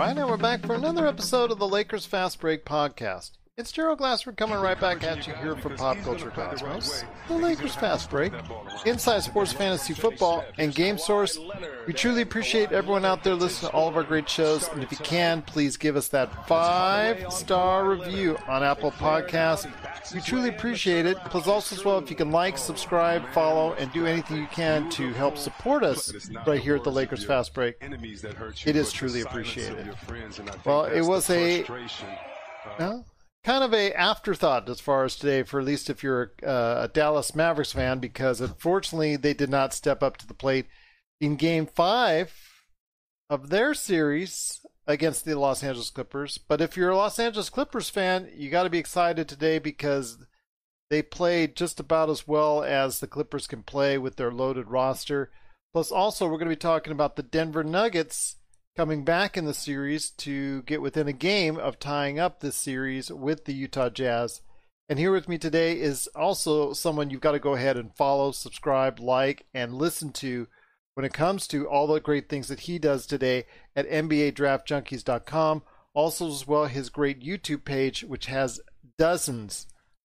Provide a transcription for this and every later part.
Right, and we're back for another episode of the Lakers Fast Break podcast. It's Gerald Glassford coming right back at you here from Pop Culture Cosmos, the Lakers Fast Break, Inside Sports Fantasy Football, and Game Source. We truly appreciate everyone out there listening to all of our great shows, and if you can, please give us that five star review on Apple Podcasts. We truly appreciate it. Plus, also as well, if you can like, subscribe, follow, and do anything you can to help support us right here at the Lakers Fast Break, it is truly appreciated. Well, it was a well, kind of a afterthought as far as today, for at least if you're uh, a Dallas Mavericks fan, because unfortunately they did not step up to the plate in Game Five of their series against the Los Angeles Clippers. But if you're a Los Angeles Clippers fan, you got to be excited today because they played just about as well as the Clippers can play with their loaded roster. Plus, also, we're going to be talking about the Denver Nuggets coming back in the series to get within a game of tying up this series with the Utah Jazz. And here with me today is also someone you've got to go ahead and follow, subscribe, like, and listen to when it comes to all the great things that he does today at NBADraftJunkies.com. Also, as well, his great YouTube page, which has dozens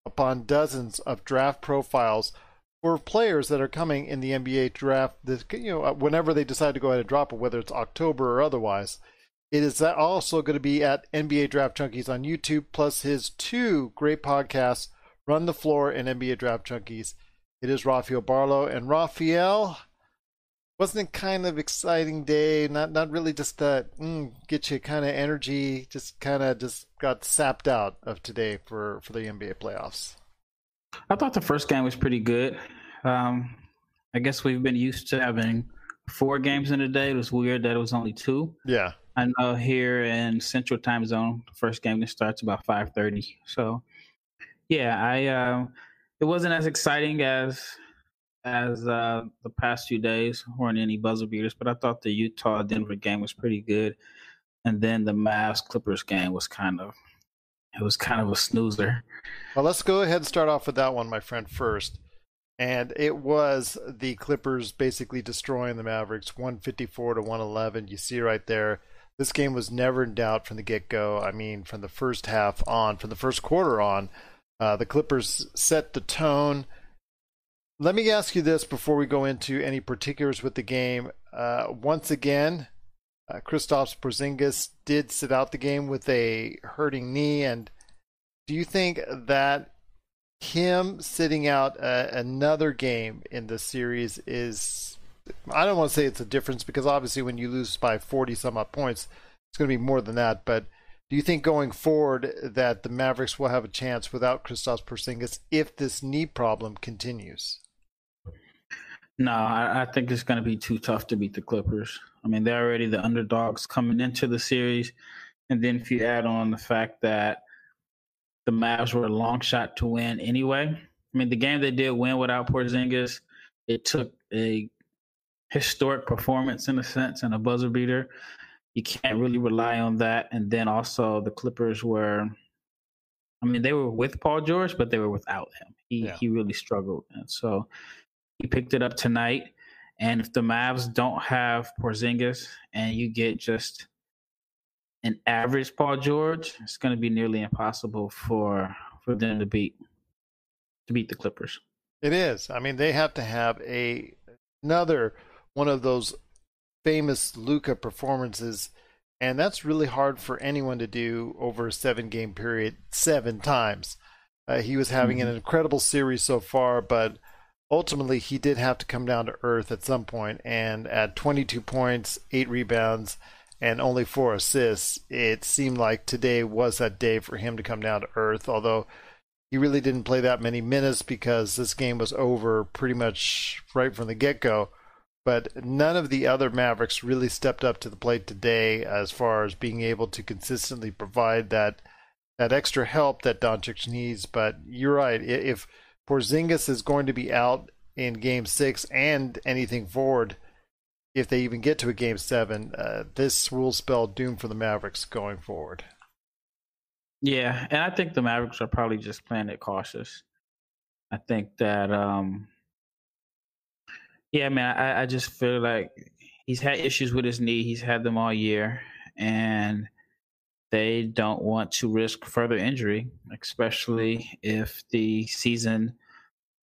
upon dozens of draft profiles for players that are coming in the NBA draft. This, you know, whenever they decide to go ahead and drop it, whether it's October or otherwise. It is also going to be at NBA Draft Junkies on YouTube, plus his two great podcasts, Run the Floor and NBA Draft Junkies. It is Rafael Barlow. And Rafael, wasn't it kind of exciting day? Not not really just that mm, get you kind of energy. Just kind of just got sapped out of today for for the NBA playoffs. I thought the first game was pretty good. Um, I guess we've been used to having four games in a day. It was weird that it was only two. Yeah. I know here in Central Time Zone, the first game that starts about five thirty. So, yeah, I uh, it wasn't as exciting as as uh, the past few days. weren't any buzzer beaters, but I thought the Utah Denver game was pretty good, and then the Mavs Clippers game was kind of it was kind of a snoozer. Well, let's go ahead and start off with that one, my friend, first. And it was the Clippers basically destroying the Mavericks 154 to 111. You see right there. This game was never in doubt from the get go. I mean, from the first half on, from the first quarter on, uh, the Clippers set the tone. Let me ask you this before we go into any particulars with the game. Uh, once again, uh, Kristaps Porzingis did sit out the game with a hurting knee, and do you think that him sitting out uh, another game in the series is? I don't want to say it's a difference because obviously when you lose by forty some odd points, it's going to be more than that. But do you think going forward that the Mavericks will have a chance without Kristaps Porzingis if this knee problem continues? No, I, I think it's going to be too tough to beat the Clippers. I mean, they're already the underdogs coming into the series, and then if you add on the fact that the Mavs were a long shot to win anyway. I mean, the game they did win without Porzingis, it took a historic performance in a sense and a buzzer beater. You can't really rely on that. And then also the Clippers were, I mean, they were with Paul George, but they were without him. He yeah. he really struggled, and so he picked it up tonight. And if the Mavs don't have Porzingis and you get just an average Paul George, it's going to be nearly impossible for for them to beat to beat the Clippers. It is. I mean, they have to have a another one of those famous Luka performances And that's really hard for anyone to do over a seven game period seven times. Uh, he was having mm-hmm. an incredible series so far, but ultimately he did have to come down to earth at some point. And at 22 points, eight rebounds, and only four assists, it seemed like today was that day for him to come down to earth. Although he really didn't play that many minutes because this game was over pretty much right from the get go. But none of the other Mavericks really stepped up to the plate today as far as being able to consistently provide that that extra help that Doncic needs. But you're right. If Porzingis is going to be out in Game Six and anything forward, if they even get to a Game Seven, uh, this will spell doom for the Mavericks going forward. Yeah, and I think the Mavericks are probably just playing it cautious. I think that, um, yeah, man, I, I just feel like he's had issues with his knee. He's had them all year, and they don't want to risk further injury, especially if the season,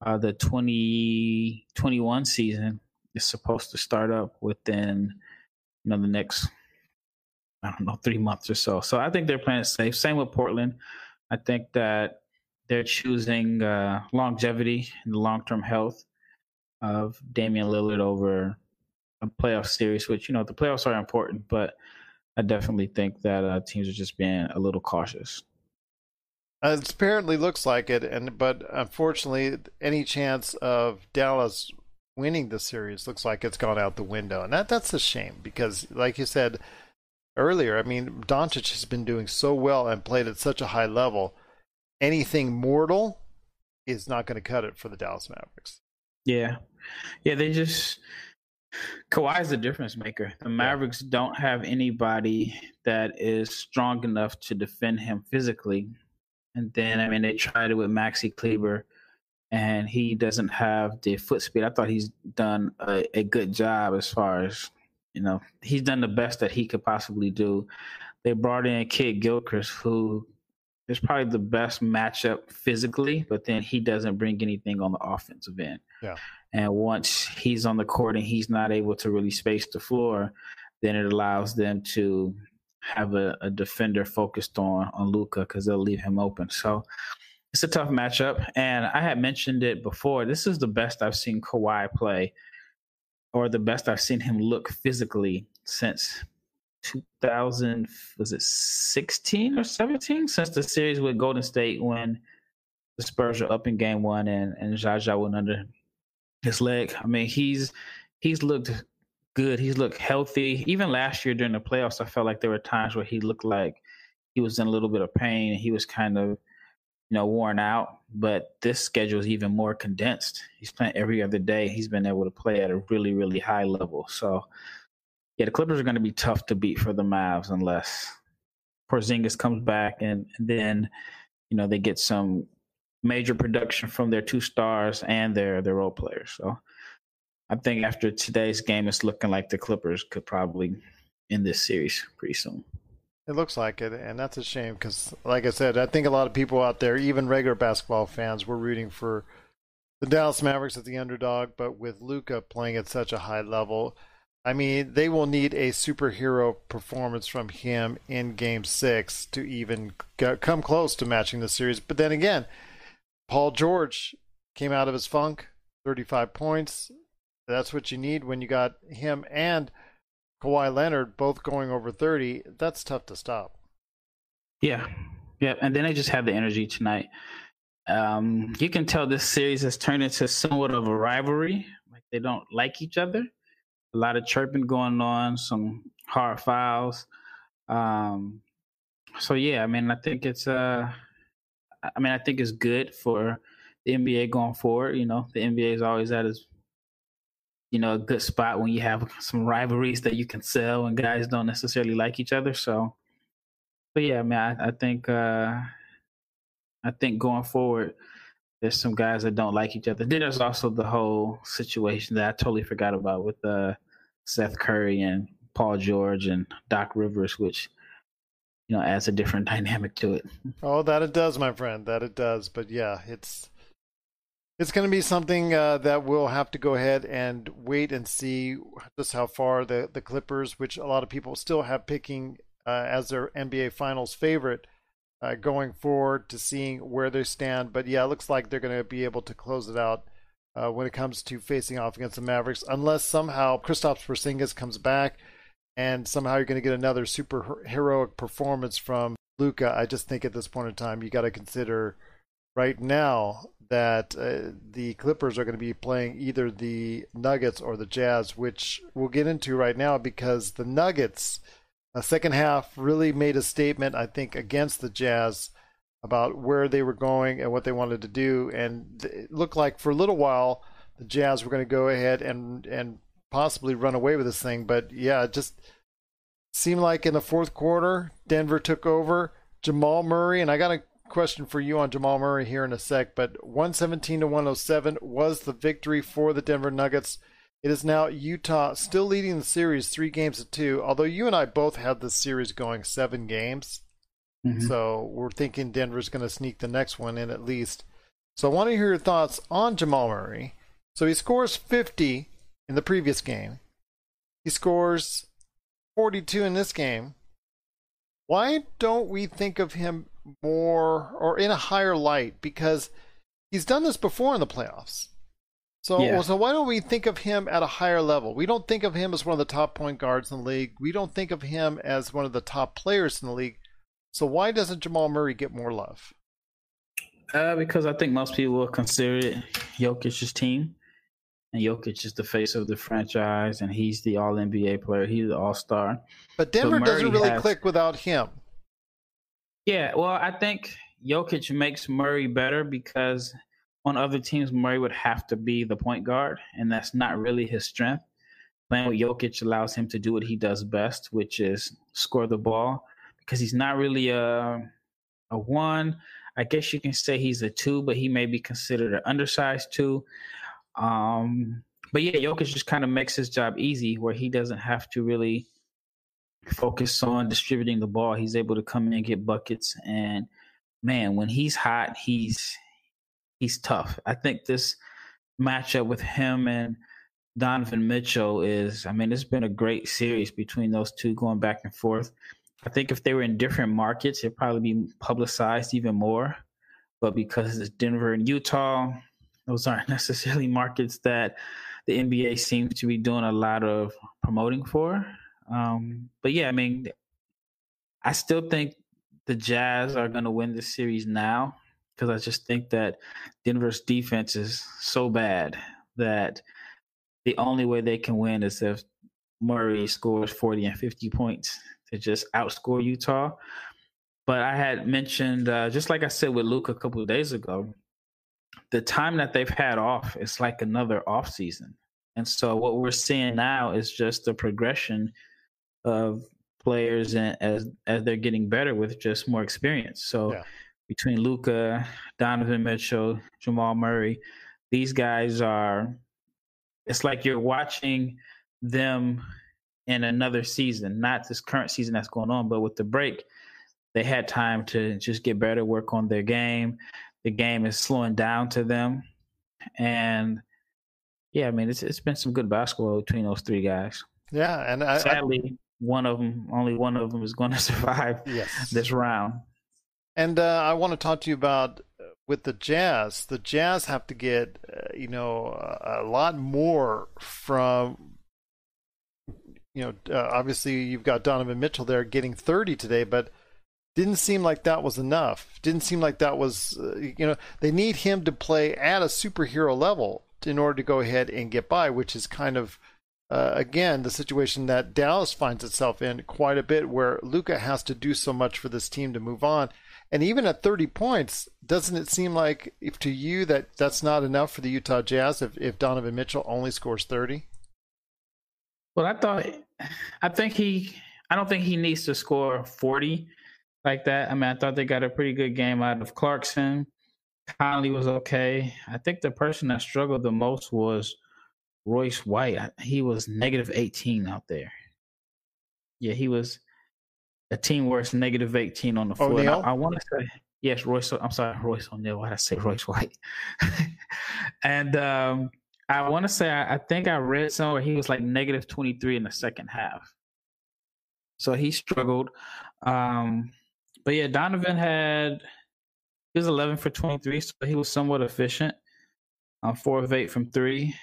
uh, the 2021 season, is supposed to start up within you know the next I don't know three months or so. So I think they're playing safe. Same with Portland. I think that they're choosing uh, longevity and the long term health of Damian Lillard over a playoff series, which you know the playoffs are important, but I definitely think that uh, teams are just being a little cautious. Uh, it apparently looks like it, and but unfortunately, any chance of Dallas winning the series looks like it's gone out the window, and that that's a shame because, like you said earlier, I mean, Doncic has been doing so well and played at such a high level. Anything mortal is not going to cut it for the Dallas Mavericks. Yeah, yeah, they just Kawhi is the difference maker. The Mavericks don't have anybody that is strong enough to defend him physically. And then, I mean, they tried it with Maxi Kleber, and he doesn't have the foot speed. I thought he's done a, a good job as far as, you know, he's done the best that he could possibly do. They brought in Kidd-Gilchrist, who is probably the best matchup physically, but then he doesn't bring anything on the offensive end. Yeah. And once he's on the court and he's not able to really space the floor, then it allows them to have a, a defender focused on on Luka because they'll leave him open. So it's a tough matchup. And I had mentioned it before. This is the best I've seen Kawhi play, or the best I've seen him look physically since 2000 was it 16 or 17 since the series with Golden State when the Spurs are up in game one and and Zaza went under his leg. I mean, he's he's looked good. He's looked healthy. Even last year during the playoffs, I felt like there were times where he looked like he was in a little bit of pain. He was kind of, you know, worn out. But this schedule is even more condensed. He's playing every other day. He's been able to play at a really, really high level. So, yeah, the Clippers are going to be tough to beat for the Mavs unless Porzingis comes back and, then, you know, they get some major production from their two stars and their their role players. So I think after today's game, it's looking like the Clippers could probably end this series pretty soon. It looks like it, and that's a shame because, like I said, I think a lot of people out there, even regular basketball fans, were rooting for the Dallas Mavericks as the underdog. But with Luka playing at such a high level, I mean, they will need a superhero performance from him in Game Six to even come close to matching the series. But then again, Paul George came out of his funk, 35 points. That's what you need when you got him and Kawhi Leonard both going over 30. That's tough to stop. Yeah. Yeah. And then I just have the energy tonight. Um, you can tell this series has turned into somewhat of a rivalry. Like they don't like each other. A lot of chirping going on, some hard fouls. Um, so yeah, I mean, I think it's uh I mean, I think it's good for the NBA going forward. You know, the NBA is always at its, you know, a good spot when you have some rivalries that you can sell and guys don't necessarily like each other. So, but yeah, I mean, I, I think, uh, I think going forward, there's some guys that don't like each other. Then there's also the whole situation that I totally forgot about with uh, Seth Curry and Paul George and Doc Rivers, which you know adds a different dynamic to it. Oh, that it does, my friend. That it does. But yeah, it's it's going to be something uh, that we'll have to go ahead and wait and see just how far the the Clippers, which a lot of people still have picking uh, as their NBA Finals favorite uh, going forward to seeing where they stand. But yeah, it looks like they're going to be able to close it out uh, when it comes to facing off against the Mavericks, unless somehow Kristaps Porzingis comes back and somehow you're going to get another super heroic performance from Luka. I just think at this point in time, you got to consider right now that uh, the Clippers are going to be playing either the Nuggets or the Jazz, which we'll get into right now because the Nuggets, the second half, really made a statement, I think, against the Jazz about where they were going and what they wanted to do. And it looked like for a little while, the Jazz were going to go ahead and, and possibly run away with this thing. But yeah, it just seemed like in the fourth quarter, Denver took over. Jamal Murray, and I got a question for you on Jamal Murray here in a sec, but 117 to 107 was the victory for the Denver Nuggets. It is now Utah still leading the series three games to two, although you and I both had this series going seven games. Mm-hmm. So we're thinking Denver's going to sneak the next one in at least. So I want to hear your thoughts on Jamal Murray. So he scores 50 in the previous game. He scores 42 in this game. Why don't we think of him more or in a higher light because he's done this before in the playoffs. So, yeah. so why don't we think of him at a higher level? We don't think of him as one of the top point guards in the league. We don't think of him as one of the top players in the league. So why doesn't Jamal Murray get more love? Uh, because I think most people will consider it Jokic's team, and Jokic is the face of the franchise, and he's the All NBA player. He's the All Star. But Denver doesn't really has... click without him. Yeah, well, I think Jokic makes Murray better because on other teams, Murray would have to be the point guard, and that's not really his strength. Playing with Jokic allows him to do what he does best, which is score the ball, because he's not really a a one. I guess you can say he's a two, but he may be considered an undersized two. Um, but yeah, Jokic just kind of makes his job easy, where he doesn't have to really focus on distributing the ball. He's able to come in and get buckets. And man, when he's hot, he's he's tough. I think this matchup with him and Donovan Mitchell is, I mean, it's been a great series between those two going back and forth. I think if they were in different markets, it'd probably be publicized even more. But because it's Denver and Utah, those aren't necessarily markets that the NBA seems to be doing a lot of promoting for. Um, but yeah, I mean, I still think the Jazz are going to win this series now because I just think that Denver's defense is so bad that the only way they can win is if Murray scores 40 and 50 points to just outscore Utah. But I had mentioned, uh, just like I said with Luke a couple of days ago, the time that they've had off is like another off season. And so what we're seeing now is just the progression of players and as as they're getting better with just more experience. So yeah. between Luka, Donovan Mitchell, Jamal Murray, these guys are it's like you're watching them in another season, not this current season that's going on, but with the break, they had time to just get better, work on their game. The game is slowing down to them. And yeah, I mean it's it's been some good basketball between those three guys. Yeah, and I, sadly, one of them, only one of them is going to survive yes. this round. And uh, I want to talk to you about uh, with the Jazz. The Jazz have to get, uh, you know, a lot more from, you know, uh, obviously you've got Donovan Mitchell there getting 30 today, but didn't seem like that was enough. Didn't seem like that was, uh, you know, they need him to play at a superhero level in order to go ahead and get by, which is kind of uh, again, the situation that Dallas finds itself in quite a bit, where Luka has to do so much for this team to move on. And even at 30 points, doesn't it seem like if to you that that's not enough for the Utah Jazz if, if Donovan Mitchell only scores 30? Well, I thought, I think he, I don't think he needs to score 40 like that. I mean, I thought they got a pretty good game out of Clarkson. Conley was okay. I think the person that struggled the most was Royce White, he was negative 18 out there. Yeah, he was a team worst negative 18 on the floor. I, I want to say, yes, Royce, I'm sorry, Royce O'Neale. Why did I say Royce White? and um, I want to say, I, I, think I read somewhere he was like negative 23 in the second half. so he struggled. Um, but yeah, Donovan had he was 11 for 23, so he was somewhat efficient. Um, four of eight from three.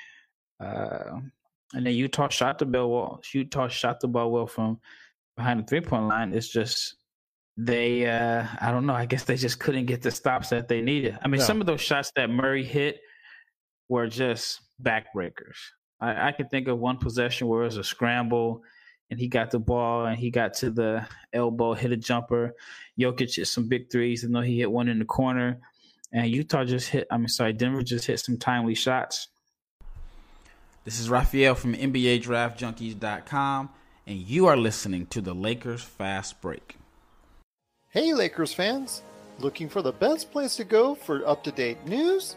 Uh, and then Utah shot the ball well. Utah shot the ball well from behind the three point line. It's just they uh I don't know, I guess they just couldn't get the stops that they needed. I mean, no. some of those shots that Murray hit were just backbreakers. I, I can think of one possession where it was a scramble and he got the ball and he got to the elbow, hit a jumper. Jokic hit some big threes, and though he hit one in the corner. And Utah just hit, I'm sorry, Denver just hit some timely shots. This is Raphael from NBA Draft Junkies.com, and you are listening to the Lakers Fast Break. Hey, Lakers fans! Looking for the best place to go for up to date news,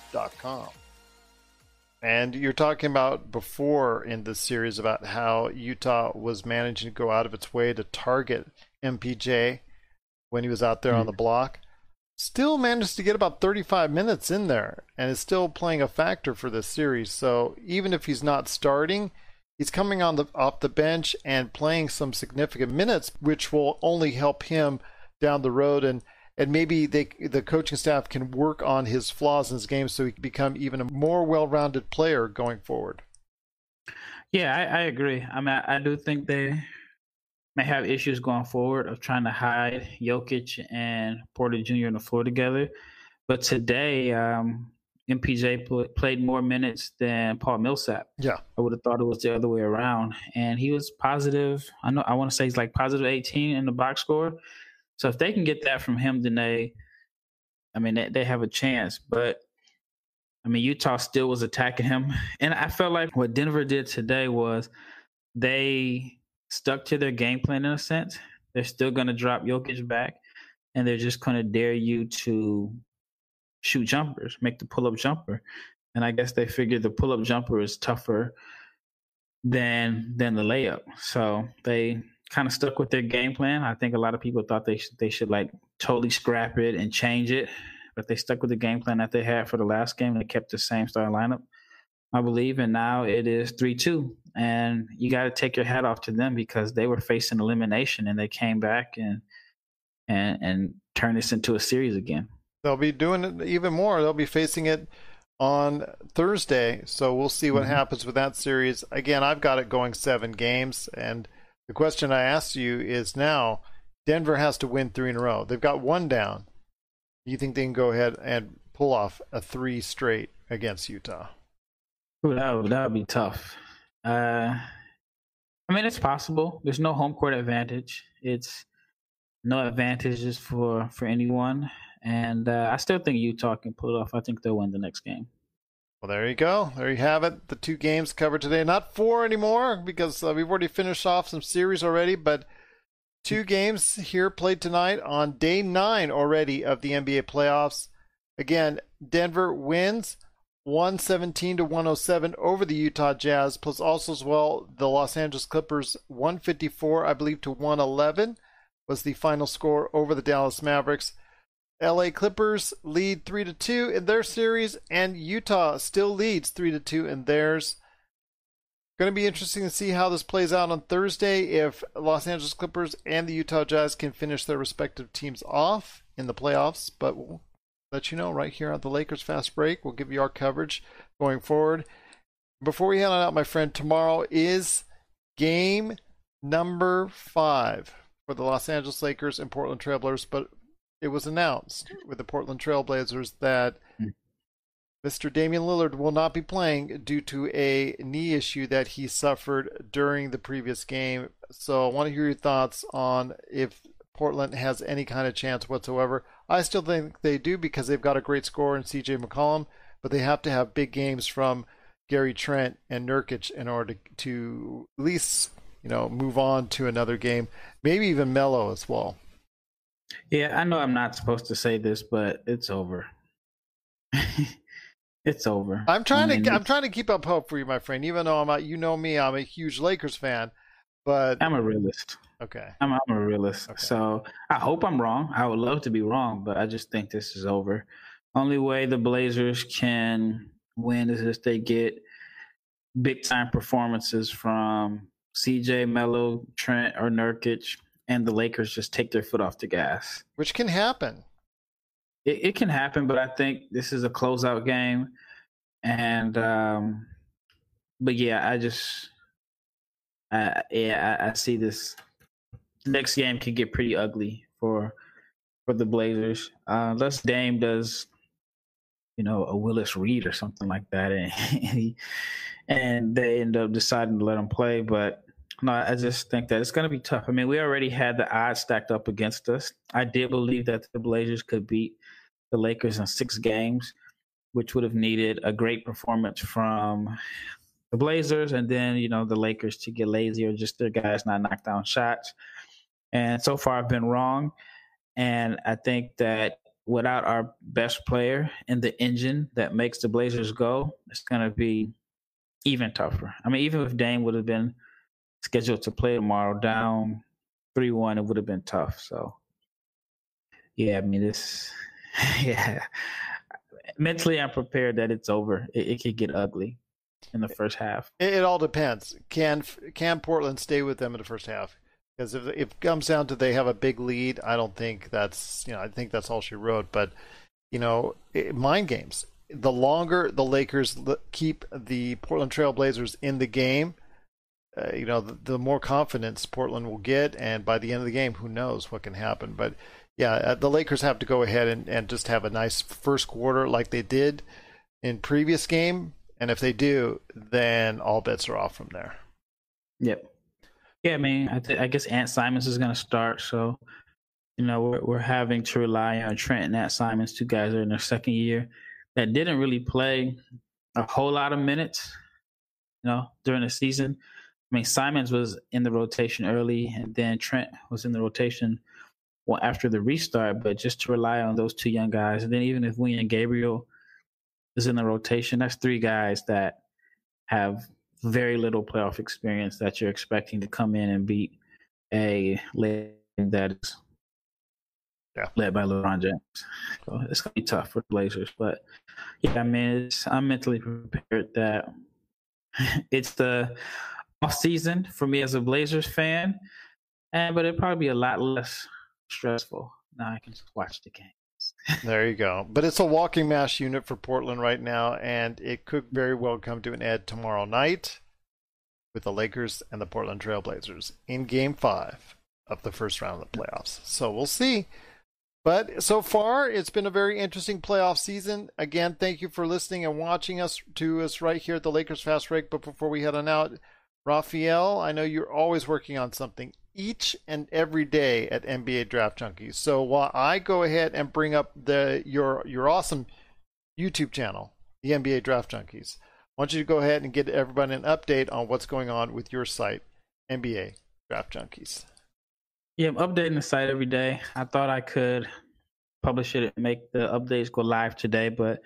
And you're talking about before in this series about how Utah was managing to go out of its way to target MPJ when he was out there mm-hmm. on the block. Still managed to get about 35 minutes in there and is still playing a factor for this series. So even if he's not starting, he's coming on the off the bench and playing some significant minutes, which will only help him down the road and and maybe they the coaching staff can work on his flaws in his game so he can become even a more well-rounded player going forward. Yeah, I, I agree. I mean, I, I, do think they may have issues going forward of trying to hide Jokic and Porter Jr. on the floor together. But today, um, MPJ pl- played more minutes than Paul Millsap. Yeah, I would have thought it was the other way around, and he was positive. I know I want to say he's like positive 18 in the box score so if they can get that from him, then they, I mean, they, they have a chance. But I mean, Utah still was attacking him, and I felt like what Denver did today was they stuck to their game plan in a sense. They're still going to drop Jokic back, and they're just going to dare you to shoot jumpers, make the pull up jumper. And I guess they figured the pull up jumper is tougher than than the layup. So they kind of stuck with their game plan. I think a lot of people thought they should, they should like totally scrap it and change it, but they stuck with the game plan that they had for the last game. They kept the same starting lineup, I believe, and now it is three two. And you got to take your hat off to them because they were facing elimination and they came back and and and turned this into a series again. They'll be doing it even more. They'll be facing it on Thursday, so we'll see what mm-hmm. happens with that series. Again, I've got it going seven games and the question I asked you is now Denver has to win three in a row. They've got one down. Do you think they can go ahead and pull off a three straight against Utah? Ooh, that would that would be tough. Uh, I mean, it's possible. There's no home court advantage. It's no advantages for for anyone, and uh, I still think Utah can pull it off. I think they'll win the next game. Well, there you go. There you have it. The two games covered today. Not four anymore because uh, we've already finished off some series already, but two games here played tonight on day nine already of the NBA playoffs. Again, Denver wins 117 to 107 over the Utah Jazz, plus also as well the Los Angeles Clippers 154, I believe, to 111 was the final score over the Dallas Mavericks. LA Clippers lead 3 to 2 in their series and Utah still leads 3 to 2 in theirs. Going to be interesting to see how this plays out on Thursday if Los Angeles Clippers and the Utah Jazz can finish their respective teams off in the playoffs, but we'll let you know right here on the Lakers Fast Break. We'll give you our coverage going forward. Before we head on out, my friend, tomorrow is game number 5 for the Los Angeles Lakers and Portland Trailblazers, but it was announced with the Portland Trailblazers that Mr. Hmm. Damian Lillard will not be playing due to a knee issue that he suffered during the previous game. So I want to hear your thoughts on if Portland has any kind of chance whatsoever. I still think they do because they've got a great scorer in CJ McCollum, but they have to have big games from Gary Trent and Nurkic in order to, to at least you know, move on to another game, maybe even Melo as well. Yeah, I know I'm not supposed to say this, but it's over. it's over. I'm trying I mean, to I'm trying to keep up hope for you, my friend. Even though I'm a, you know me, I'm a huge Lakers fan, but I'm a realist. Okay. I'm, I'm a realist. Okay. So I hope I'm wrong. I would love to be wrong, but I just think this is over. Only way the Blazers can win is if they get big time performances from CJ, Melo, Trent, or Nurkic, and the Lakers just take their foot off the gas. Which can happen. It, it can happen, but I think this is a closeout game. And, um, but yeah, I just, uh, yeah, I, I see this next game can get pretty ugly for for the Blazers. Uh, unless Dame does, you know, a Willis Reed or something like that, and he, and they end up deciding to let him play. But no, I just think that it's going to be tough. I mean, we already had the odds stacked up against us. I did believe that the Blazers could beat the Lakers in six games, which would have needed a great performance from the Blazers and then, you know, the Lakers to get lazy or just their guys not knock down shots. And so far, I've been wrong. And I think that without our best player in the engine that makes the Blazers go, it's going to be even tougher. I mean, even if Dame would have been scheduled to play tomorrow down 3 1, it would have been tough. So, yeah, I mean, this, yeah. Mentally, I'm prepared that it's over. It, it could get ugly in the first half. It, it all depends. Can can Portland stay with them in the first half? Because if, if it comes down to they have a big lead, I don't think that's you know I think that's all she wrote. But you know, it, mind games. The longer the Lakers keep the Portland Trailblazers in the game, uh, you know, the, the, more confidence Portland will get, and by the end of the game, who knows what can happen. But yeah, uh, the Lakers have to go ahead and, and just have a nice first quarter like they did in previous game, and if they do, then all bets are off from there. Yep. Yeah, I mean, I, th- I guess Ant Simons is going to start, so you know we're we're having to rely on Trent and Ant Simons, two guys that are in their second year that didn't really play a whole lot of minutes, you know, during the season. I mean, Simons was in the rotation early, and then Trent was in the rotation well after the restart. But just to rely on those two young guys, and then even if Wenyen Gabriel is in the rotation, that's three guys that have very little playoff experience that you're expecting to come in and beat a league that is yeah. led by LeBron James. So it's gonna be tough for the Blazers. But yeah, I mean, I'm mentally prepared that it's the off season for me as a Blazers fan, and but it'd probably be a lot less stressful. Now I can just watch the game there you go. But it's a walking mass unit for Portland right now, and it could very well come to an end tomorrow night with the Lakers and the Portland Trailblazers in game five of the first round of the playoffs. So we'll see. But so far, it's been a very interesting playoff season. Again, thank you for listening and watching us to us right here at the Lakers Fast Break. But before we head on out, Raphael, I know you're always working on something each and every day at NBA Draft Junkies. So while I go ahead and bring up the your your awesome YouTube channel, the NBA Draft Junkies, I want you to go ahead and get everybody an update on what's going on with your site, NBA Draft Junkies. Yeah, I'm updating the site every day. I thought I could publish it and make the updates go live today, but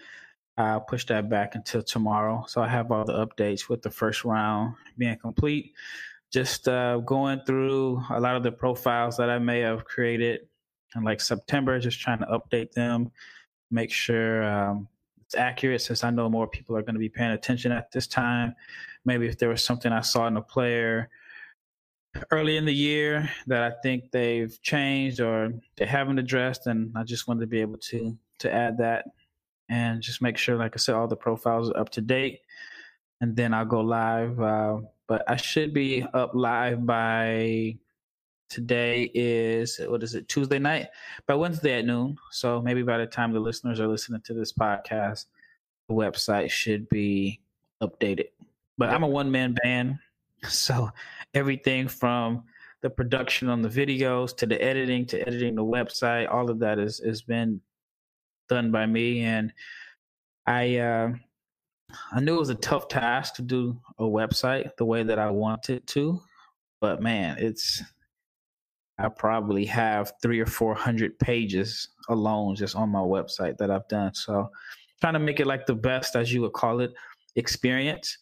I'll push that back until tomorrow. So I have all the updates with the first round being complete just uh, going through a lot of the profiles that I may have created in like September, just trying to update them, make sure um, it's accurate since I know more people are going to be paying attention at this time. Maybe if there was something I saw in a player early in the year that I think they've changed or they haven't addressed, and I just wanted to be able to to add that and just make sure, like I said, all the profiles are up to date. And then I'll go live uh, but I should be up live by today is what is it Tuesday night by Wednesday at noon. So maybe by the time the listeners are listening to this podcast, the website should be updated. But I'm a one man band, so everything from the production on the videos to the editing to editing the website, all of that is has been done by me, and I uh, I knew it was a tough task to do a website the way that I wanted to, but man, it's I probably have three or four hundred pages alone just on my website that I've done. So trying to make it like the best, as you would call it, experience.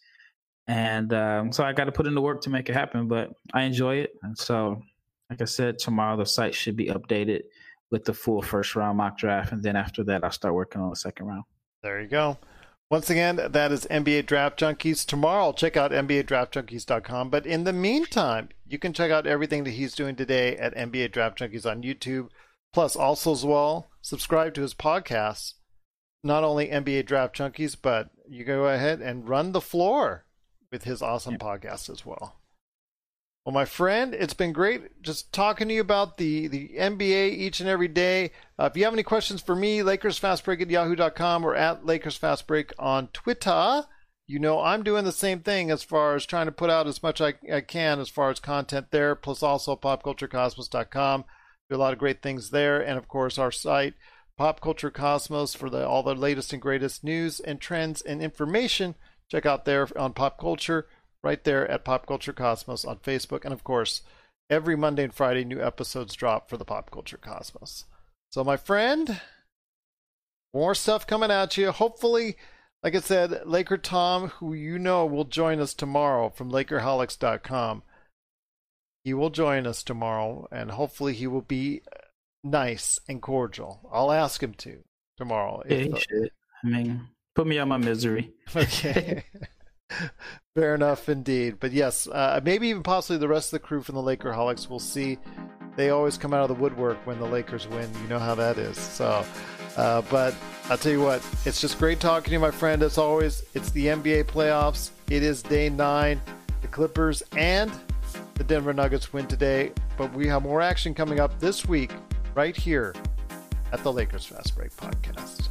And um, so I got to put in the work to make it happen, but I enjoy it. And so, like I said, tomorrow the site should be updated with the full first round mock draft. And then after that, I'll start working on the second round. There you go. Once again, that is NBA Draft Junkies. Tomorrow, check out NBADraftJunkies.com. But in the meantime, you can check out everything that he's doing today at NBA Draft Junkies on YouTube. Plus, also as well, subscribe to his podcast. Not only NBA Draft Junkies, but you go ahead and run the floor with his awesome podcast as well. Well, my friend, it's been great just talking to you about the, the NBA each and every day. Uh, if you have any questions for me, LakersFastBreak at yahoo.com or at LakersFastBreak on Twitter. You know, I'm doing the same thing as far as trying to put out as much I, I can as far as content there, plus also popculturecosmos.com. Do a lot of great things there. And of course, our site, Pop Culture Cosmos, for the, all the latest and greatest news and trends and information. Check out there on Pop Culture right there at Pop Culture Cosmos on Facebook. And of course, every Monday and Friday, new episodes drop for the Pop Culture Cosmos. So, my friend, more stuff coming at you. Hopefully, like I said, Laker Tom, who you know will join us tomorrow from Lakerholics.com. He will join us tomorrow, and hopefully, he will be nice and cordial. I'll ask him to tomorrow. Yeah, he the... Uh, I mean, put me out my misery. Okay. Fair enough, indeed. But yes, uh, maybe even possibly the rest of the crew from the Lakerholics. We'll see. They always come out of the woodwork when the Lakers win. You know how that is. So, uh, but I'll tell you what, it's just great talking to you, my friend. As always, it's the NBA playoffs. It is day nine. The Clippers and the Denver Nuggets win today, but we have more action coming up this week right here at the Lakers Fast Break podcast.